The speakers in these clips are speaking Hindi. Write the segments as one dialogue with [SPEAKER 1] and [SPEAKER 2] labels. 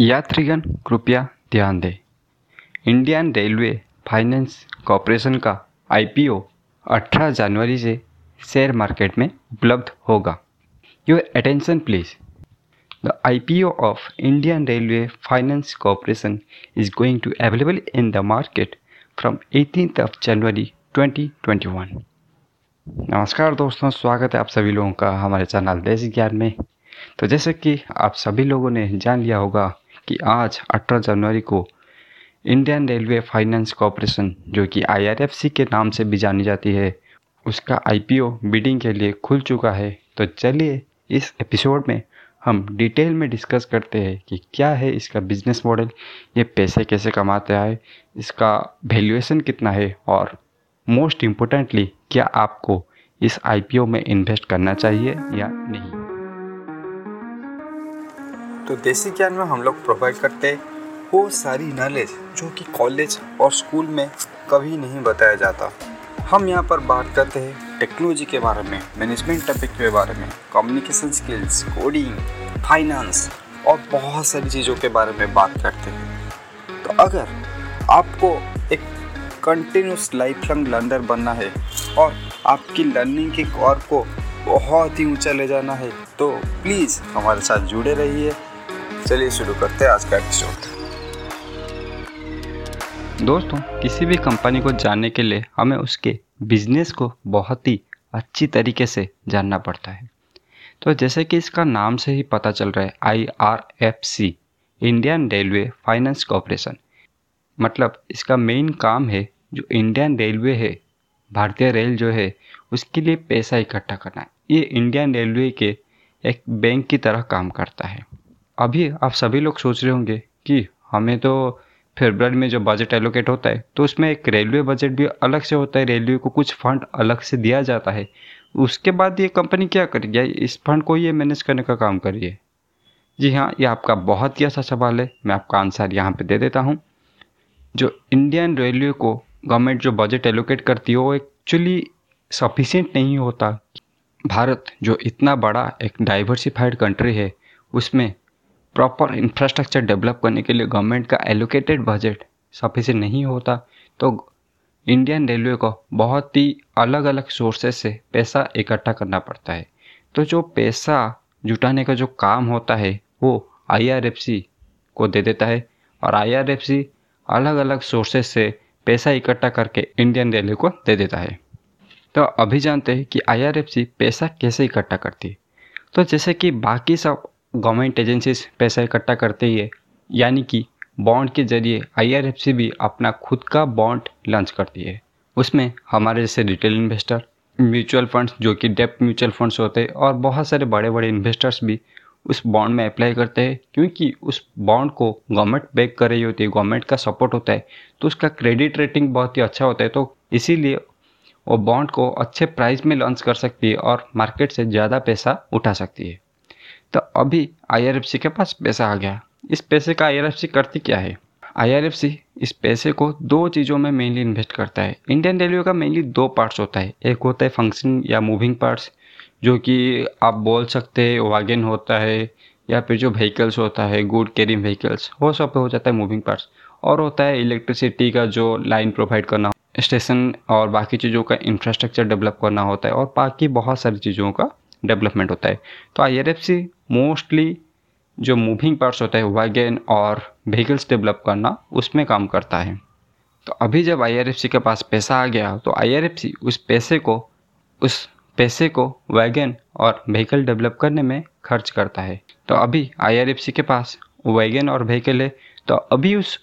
[SPEAKER 1] यात्रीगण, कृपया ध्यान दें। इंडियन रेलवे फाइनेंस कॉरपोरेशन का आईपीओ 18 जनवरी से शेयर मार्केट में उपलब्ध होगा। Your attention please the IPO of Indian Railway Finance Corporation is going to available in the market from 18th of January 2021 नमस्कार दोस्तों, स्वागत है आप सभी लोगों का हमारे चैनल देश ज्ञान में। तो जैसे कि आप सभी लोगों ने जान लिया होगा कि आज 18 जनवरी को इंडियन रेलवे फाइनेंस कॉरपोरेशन, जो कि आईआरएफसी के नाम से भी जानी जाती है, उसका आईपीओ बिडिंग के लिए खुल चुका है। तो चलिए इस एपिसोड में हम डिटेल में डिस्कस करते हैं कि क्या है इसका बिज़नेस मॉडल ये पैसे कैसे कमाता है, इसका वैल्यूएशन कितना है, और मोस्ट इम्पोर्टेंटली क्या आपको इस आईपीओ में इन्वेस्ट करना चाहिए या नहीं।
[SPEAKER 2] तो देसी ज्ञान में हम लोग प्रोवाइड करते वो सारी नॉलेज जो कि कॉलेज और स्कूल में कभी नहीं बताया जाता। हम यहाँ पर बात करते हैं टेक्नोलॉजी के बारे में मैनेजमेंट टॉपिक के बारे में कम्युनिकेशन स्किल्स कोडिंग फाइनेंस और बहुत सारी चीज़ों के बारे में बात करते हैं। तो अगर आपको एक कंटिन्यूस लाइफ लॉन्ग लर्नर बनना है और आपकी लर्निंग के कौर को बहुत ही ऊँचा ले जाना है तो प्लीज़ हमारे साथ जुड़े रहिए। चलिए शुरू करते हैं आज का एपिसोड
[SPEAKER 1] दोस्तों, किसी भी कंपनी को जानने के लिए हमें उसके बिज़नेस को बहुत ही अच्छी तरीके से जानना पड़ता है। तो जैसे कि इसका नाम से ही पता चल रहा है I R F C Indian Railway Finance Corporation मतलब इसका मेन काम है, जो इंडियन रेलवे है, भारतीय रेल जो है, उसके लिए पैसा इकट्ठा करना ये इंडियन रेलवे के एक बैंक की तरह काम करता है। अभी आप सभी लोग सोच रहे होंगे कि हमें तो फेब्रवरी में जो बजट एलोकेट होता है तो उसमें एक रेलवे बजट भी अलग से होता है रेलवे को कुछ फंड अलग से दिया जाता है। उसके बाद ये कंपनी क्या करेगी? इस फंड को ये मैनेज करने का काम करिए। जी हाँ ये आपका बहुत ही अच्छा सवाल है। मैं आपका आंसर यहाँ पे दे देता हूँ। जो इंडियन रेलवे को गवर्नमेंट जो बजट एलोकेट करती है, वो एक्चुअली सफिशिएंट नहीं होता। भारत, जो इतना बड़ा एक डाइवर्सिफाइड कंट्री है, उसमें प्रॉपर इंफ्रास्ट्रक्चर डेवलप करने के लिए गवर्नमेंट का एलोकेटेड बजट सफिशिएंट नहीं होता तो इंडियन रेलवे को बहुत ही अलग अलग सोर्सेज से पैसा इकट्ठा करना पड़ता है। तो जो पैसा जुटाने का जो काम होता है, वो आईआरएफसी को दे देता है और आईआरएफसी अलग अलग सोर्सेज से पैसा इकट्ठा करके इंडियन रेलवे को दे देता है। तो अभी जानते हैं कि आईआरएफसी पैसा कैसे इकट्ठा करती है। तो जैसे कि बाकी सब गवर्नमेंट एजेंसीज पैसा इकट्ठा करते ही। है यानी कि बॉन्ड के ज़रिए आईआरएफसी भी अपना खुद का बॉन्ड लॉन्च करती है। उसमें हमारे जैसे रिटेल इन्वेस्टर, म्यूचुअल फंड्स जो कि डेप्ट म्यूचुअल फंड्स होते हैं और बहुत सारे बड़े बड़े इन्वेस्टर्स भी उस बॉन्ड में अप्लाई करते हैं। क्योंकि उस बॉन्ड को गवर्नमेंट बैक कर रही होती है, गवर्नमेंट का सपोर्ट होता है तो उसका क्रेडिट रेटिंग बहुत ही अच्छा होता है। तो इसीलिए वो बॉन्ड को अच्छे प्राइस में लॉन्च कर सकती है और मार्केट से ज़्यादा पैसा उठा सकती है। तो अभी IRFC के पास पैसा आ गया। इस पैसे का IRFC करती क्या है? IRFC इस पैसे को दो चीज़ों में मेनली इन्वेस्ट करता है। इंडियन रेलवे का मेनली दो पार्ट्स होता है। एक होता है फ़ंक्शन या मूविंग पार्ट्स जो कि आप बोल सकते हैं वागन होता है, या फिर जो व्हीकल्स होता है गुड कैरिंग व्हीकल्स वो सब हो जाता है मूविंग पार्ट्स और होता है इलेक्ट्रिसिटी का जो लाइन प्रोवाइड करना स्टेशन और बाकी चीज़ों का इंफ्रास्ट्रक्चर डेवलप करना होता है। और बाकी बहुत सारी चीज़ों का डेवलपमेंट होता है। तो IRFC मोस्टली जो मूविंग पार्ट्स होता है, वैगन और व्हीकल्स डेवलप करना, उसमें काम करता है। तो अभी जब आईआरएफसी के पास पैसा आ गया तो आईआरएफसी उस पैसे को, उस पैसे को वैगन और व्हीकल डेवलप करने में खर्च करता है। तो अभी आईआरएफसी के पास वैगन और व्हीकल है तो अभी उस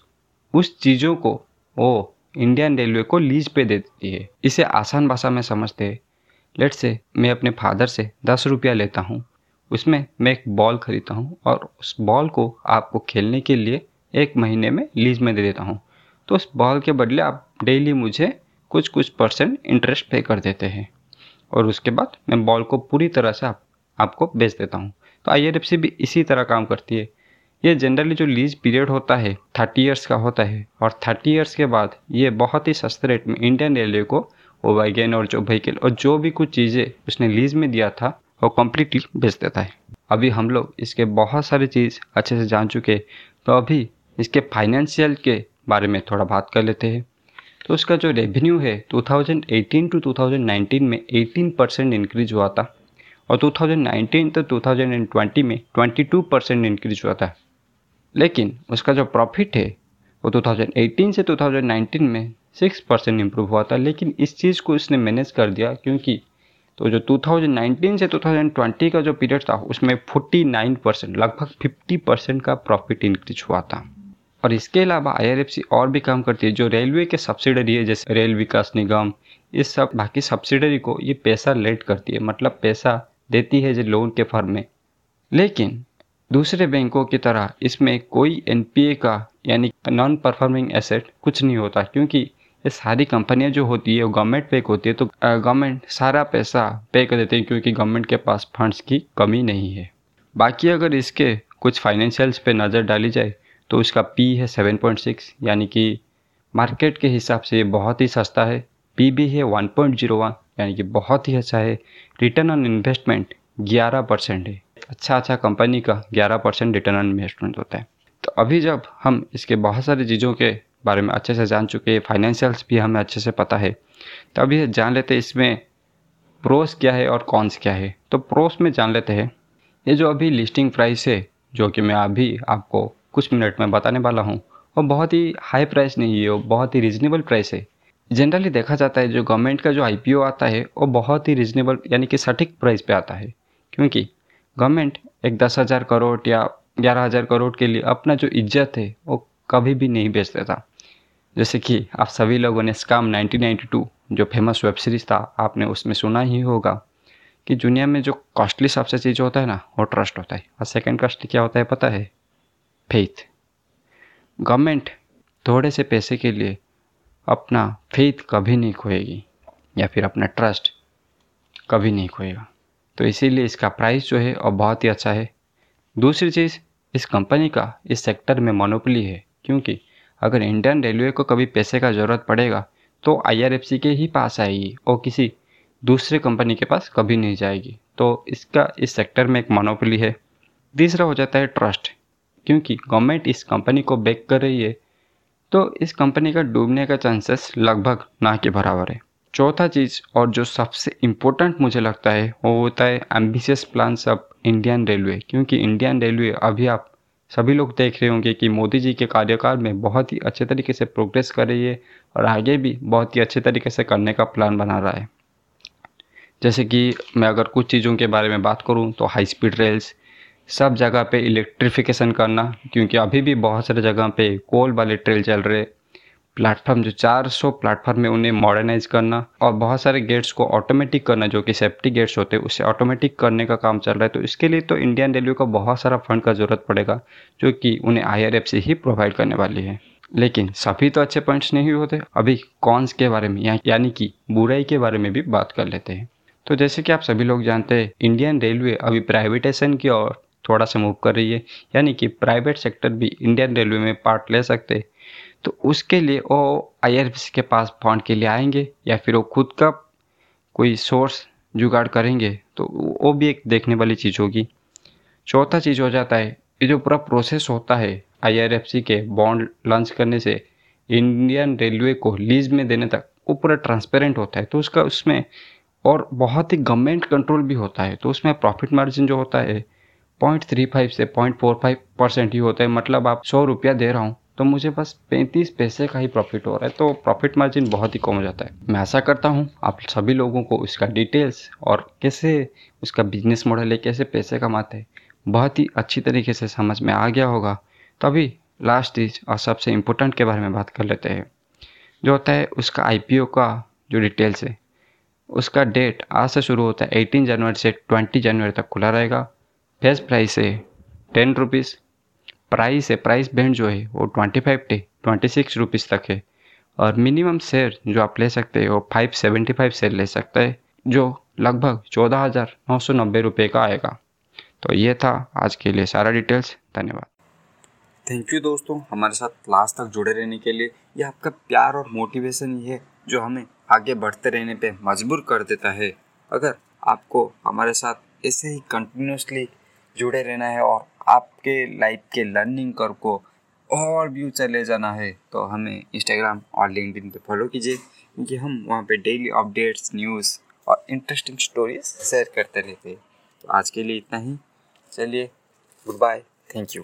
[SPEAKER 1] उस चीज़ों को वो इंडियन रेलवे को लीज पे देती है। इसे आसान भाषा में समझते हैं। लेट से मैं अपने फादर से दस रुपया लेता हूँ। उसमें मैं एक बॉल खरीदता हूँ और उस बॉल को आपको खेलने के लिए एक महीने में लीज में दे देता हूँ। तो उस बॉल के बदले आप डेली मुझे कुछ कुछ परसेंट इंटरेस्ट पे कर देते हैं। और उसके बाद मैं बॉल को पूरी तरह से आप, आपको बेच देता हूँ। तो आई भी इसी तरह काम करती है। ये जनरली जो लीज पीरियड होता है थर्टी ईयर्स का होता है और थर्टी ईयर्स के बाद ये बहुत ही सस्ते रेट में इंडियन रेलवे को वो वैगन और जो व्हीकल और जो भी कुछ चीज़ें उसने लीज में दिया था वो कम्प्लीटली बेच देता है। अभी हम लोग इसके बहुत सारी चीज़ अच्छे से जान चुके तो अभी इसके फाइनेंशियल के बारे में थोड़ा बात कर लेते हैं। तो उसका जो रेवेन्यू है 2018 टू 2019 में 18 परसेंट इंक्रीज हुआ था और 2019 तो 2020 में 22 परसेंट इंक्रीज हुआ था। लेकिन उसका जो प्रॉफिट है, वो 2018 से 2019 में सिक्स परसेंट इम्प्रूव हुआ था। लेकिन इस चीज़ को इसने मैनेज कर दिया क्योंकि तो जो 2019 से 2020 का जो पीरियड था, उसमें 49 परसेंट लगभग 50 परसेंट का प्रॉफिट इंक्रीज हुआ था। और इसके अलावा आईआरएफसी और भी काम करती है, जो रेलवे के सब्सिडरी है, जैसे रेल विकास निगम, इस सब, बाकी सब्सिडरी को ये पैसा लेट करती है मतलब पैसा देती है जो लोन के फॉर्म में। लेकिन दूसरे बैंकों की तरह इसमें कोई एनपीए का, यानी नॉन परफॉर्मिंग एसेट कुछ नहीं होता, क्योंकि ये सारी कंपनियाँ जो होती है, वो गवर्नमेंट पे होती है तो गवर्नमेंट सारा पैसा पे कर देते हैं क्योंकि गवर्नमेंट के पास फंड्स की कमी नहीं है। बाकी अगर इसके कुछ फाइनेंशियल्स पे नज़र डाली जाए तो उसका पी है सेवन पॉइंट सिक्स यानी कि मार्केट के हिसाब से ये बहुत ही सस्ता है। पी भी है वन पॉइंट ज़ीरो वन यानी कि बहुत ही अच्छा है। रिटर्न ऑन इन्वेस्टमेंट ग्यारह परसेंट है। अच्छा अच्छा कंपनी का ग्यारह परसेंट रिटर्न ऑन इन्वेस्टमेंट होता है। तो अभी जब हम इसके बहुत सारी चीज़ों के बारे में अच्छे से जान चुके हैं फाइनेंशियल्स भी हमें अच्छे से पता है। तो अभी जान लेते हैं इसमें प्रोस क्या है और कॉन्स क्या है। तो प्रोस में जान लेते हैं। ये जो अभी लिस्टिंग प्राइस है, जो कि मैं अभी आपको कुछ मिनट में बताने वाला हूँ, वो बहुत ही हाई प्राइस नहीं है, वो बहुत ही रिजनेबल प्राइस है। जनरली देखा जाता है, जो गवर्नमेंट का जो आईपीओ आता है, वो बहुत ही रिजनेबल यानी कि सटीक प्राइस पे आता है। क्योंकि गवर्नमेंट एक दस हज़ार करोड़ या ग्यारह हज़ार करोड़ के लिए अपना जो इज़्ज़त है, वो कभी भी नहीं बेच देता। जैसे कि आप सभी लोगों ने स्काम 1992 जो फ़ेमस वेब सीरीज़ था, आपने उसमें सुना ही होगा कि दुनिया में जो कॉस्टली सबसे चीज़ होता है ना, वो ट्रस्ट होता है। और सेकंड कॉस्टली क्या होता है पता है? फेथ गवर्नमेंट थोड़े से पैसे के लिए अपना फेथ कभी नहीं खोएगी, या फिर अपना ट्रस्ट कभी नहीं खोएगा। तो इसीलिए इसका प्राइस जो है और बहुत ही अच्छा है। दूसरी चीज़, इस कंपनी का, इस सेक्टर में मोनोपली है, क्योंकि अगर इंडियन रेलवे को कभी पैसे का ज़रूरत पड़ेगा तो आईआरएफसी के ही पास आएगी और किसी दूसरे कंपनी के पास कभी नहीं जाएगी। तो इसका, इस सेक्टर में एक मोनोपली है। तीसरा हो जाता है ट्रस्ट क्योंकि गवर्नमेंट इस कंपनी को बैक कर रही है। तो इस कंपनी का डूबने का चांसेस लगभग ना के बराबर है। चौथा चीज़, और जो सबसे इम्पोर्टेंट मुझे लगता है, वो होता है ambitious plans of Indian Railway क्योंकि इंडियन रेलवे अभी आप सभी लोग देख रहे होंगे कि मोदी जी के कार्यकाल में बहुत ही अच्छे तरीके से प्रोग्रेस कर रही है और आगे भी बहुत ही अच्छे तरीके से करने का प्लान बना रहा है। जैसे कि मैं अगर कुछ चीज़ों के बारे में बात करूँ तो हाई स्पीड रेल्स सब जगह पे इलेक्ट्रिफिकेशन करना, क्योंकि अभी भी बहुत सारे जगह पे कोल वाले ट्रेल चल रहे प्लेटफॉर्म जो 400 प्लेटफॉर्म में उन्हें मॉडर्नाइज करना और बहुत सारे गेट्स को ऑटोमेटिक करना जो कि सेफ्टी गेट्स होते हैं उसे ऑटोमेटिक करने का काम चल रहा है। तो इसके लिए तो इंडियन रेलवे को बहुत सारा फंड का ज़रूरत पड़ेगा जो कि उन्हें आई से ही प्रोवाइड करने वाली है। लेकिन सभी तो अच्छे पॉइंट्स नहीं होते। अभी कॉन्स के बारे में या, यानी कि बुराई के बारे में भी बात कर लेते हैं। तो जैसे कि आप सभी लोग जानते हैं इंडियन रेलवे अभी प्राइवेटाइजेशन की ओर थोड़ा सा मूव कर रही है। यानी कि प्राइवेट सेक्टर भी इंडियन रेलवे में पार्ट ले सकते तो उसके लिए वो IRFC के पास फंड के लिए आएँगे या फिर वो खुद का कोई सोर्स जुगाड़ करेंगे तो वो भी एक देखने वाली चीज़ होगी। चौथा चीज़ हो जाता है, ये जो पूरा प्रोसेस होता है आईआरएफसी के बॉन्ड लॉन्च करने से इंडियन रेलवे को लीज में देने तक वो पूरा ट्रांसपेरेंट होता है। तो उसका उसमें और बहुत ही गवर्नमेंट कंट्रोल भी होता है। तो उसमें प्रॉफिट मार्जिन जो होता है पॉइंट थ्री फाइव से पॉइंट फोर फाइव परसेंट ही होता है। मतलब आप सौ रुपया दे रहा हूँ तो मुझे बस पैंतीस पैसे का ही प्रॉफिट हो रहा है तो प्रॉफिट मार्जिन बहुत ही कम हो जाता है। मैं आशा करता हूँ आप सभी लोगों को उसका डिटेल्स और कैसे उसका बिज़नेस मॉडल है, कैसे पैसे कमाते हैं, बहुत ही अच्छी तरीके से समझ में आ गया होगा। तो अभी लास्ट चीज़ और सबसे इम्पोर्टेंट के बारे में बात कर लेते हैं। जो होता है, उसका आईपीओ का जो डिटेल्स है, उसका डेट आज से शुरू होता है एटीन जनवरी से ट्वेंटी जनवरी तक खुला रहेगा। फेस प्राइस है टेन रुपीज़ प्राइस है, प्राइस बैंड जो है, वो twenty five to twenty six rupees तक है। और मिनिमम शेयर जो आप ले सकते हैं वो फाइव सेवेंटी फाइव शेयर ले सकते हैं, जो लगभग चौदह हज़ार नौ सौ नब्बे रुपये का आएगा। तो ये था आज के लिए सारा डिटेल्स धन्यवाद।
[SPEAKER 2] थैंक यू दोस्तों, हमारे साथ लास्ट तक जुड़े रहने के लिए। यह आपका प्यार और मोटिवेशन ही है, जो हमें आगे बढ़ते रहने पे मजबूर कर देता है। अगर आपको हमारे साथ ऐसे ही कंटिन्यूसली जुड़े रहना है और आपके लाइफ के लर्निंग कर को और व्यू चले जाना है तो हमें इंस्टाग्राम और लिंकडिन पे फॉलो कीजिए, क्योंकि हम वहाँ पे डेली अपडेट्स न्यूज़ और इंटरेस्टिंग स्टोरीज शेयर करते रहते हैं। तो आज के लिए इतना ही। चलिए गुड बाय थैंक यू